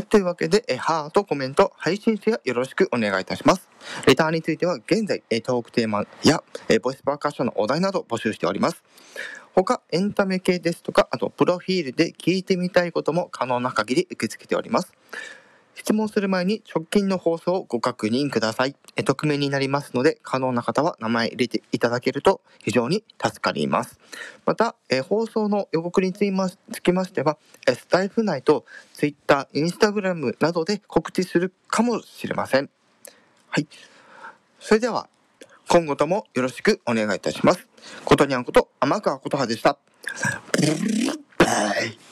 い。というわけで、えハート、コメント、配信者よろしくお願いいたします。レターについては現在、えトークテーマや、えボイスパーカッションのお題など募集しております。他、エンタメ系ですとか、あと、プロフィールで聞いてみたいことも可能な限り受け付けております。質問する前に直近の放送をご確認ください。え匿名になりますので、可能な方は名前入れていただけると非常に助かります。また、え放送の予告につきまつきましては、えスタイフ内と Twitter、Instagram などで告知するかもしれません。はい。それでは、今後ともよろしくお願いいたします。ことにゃんこと、天川ことはでした。バイ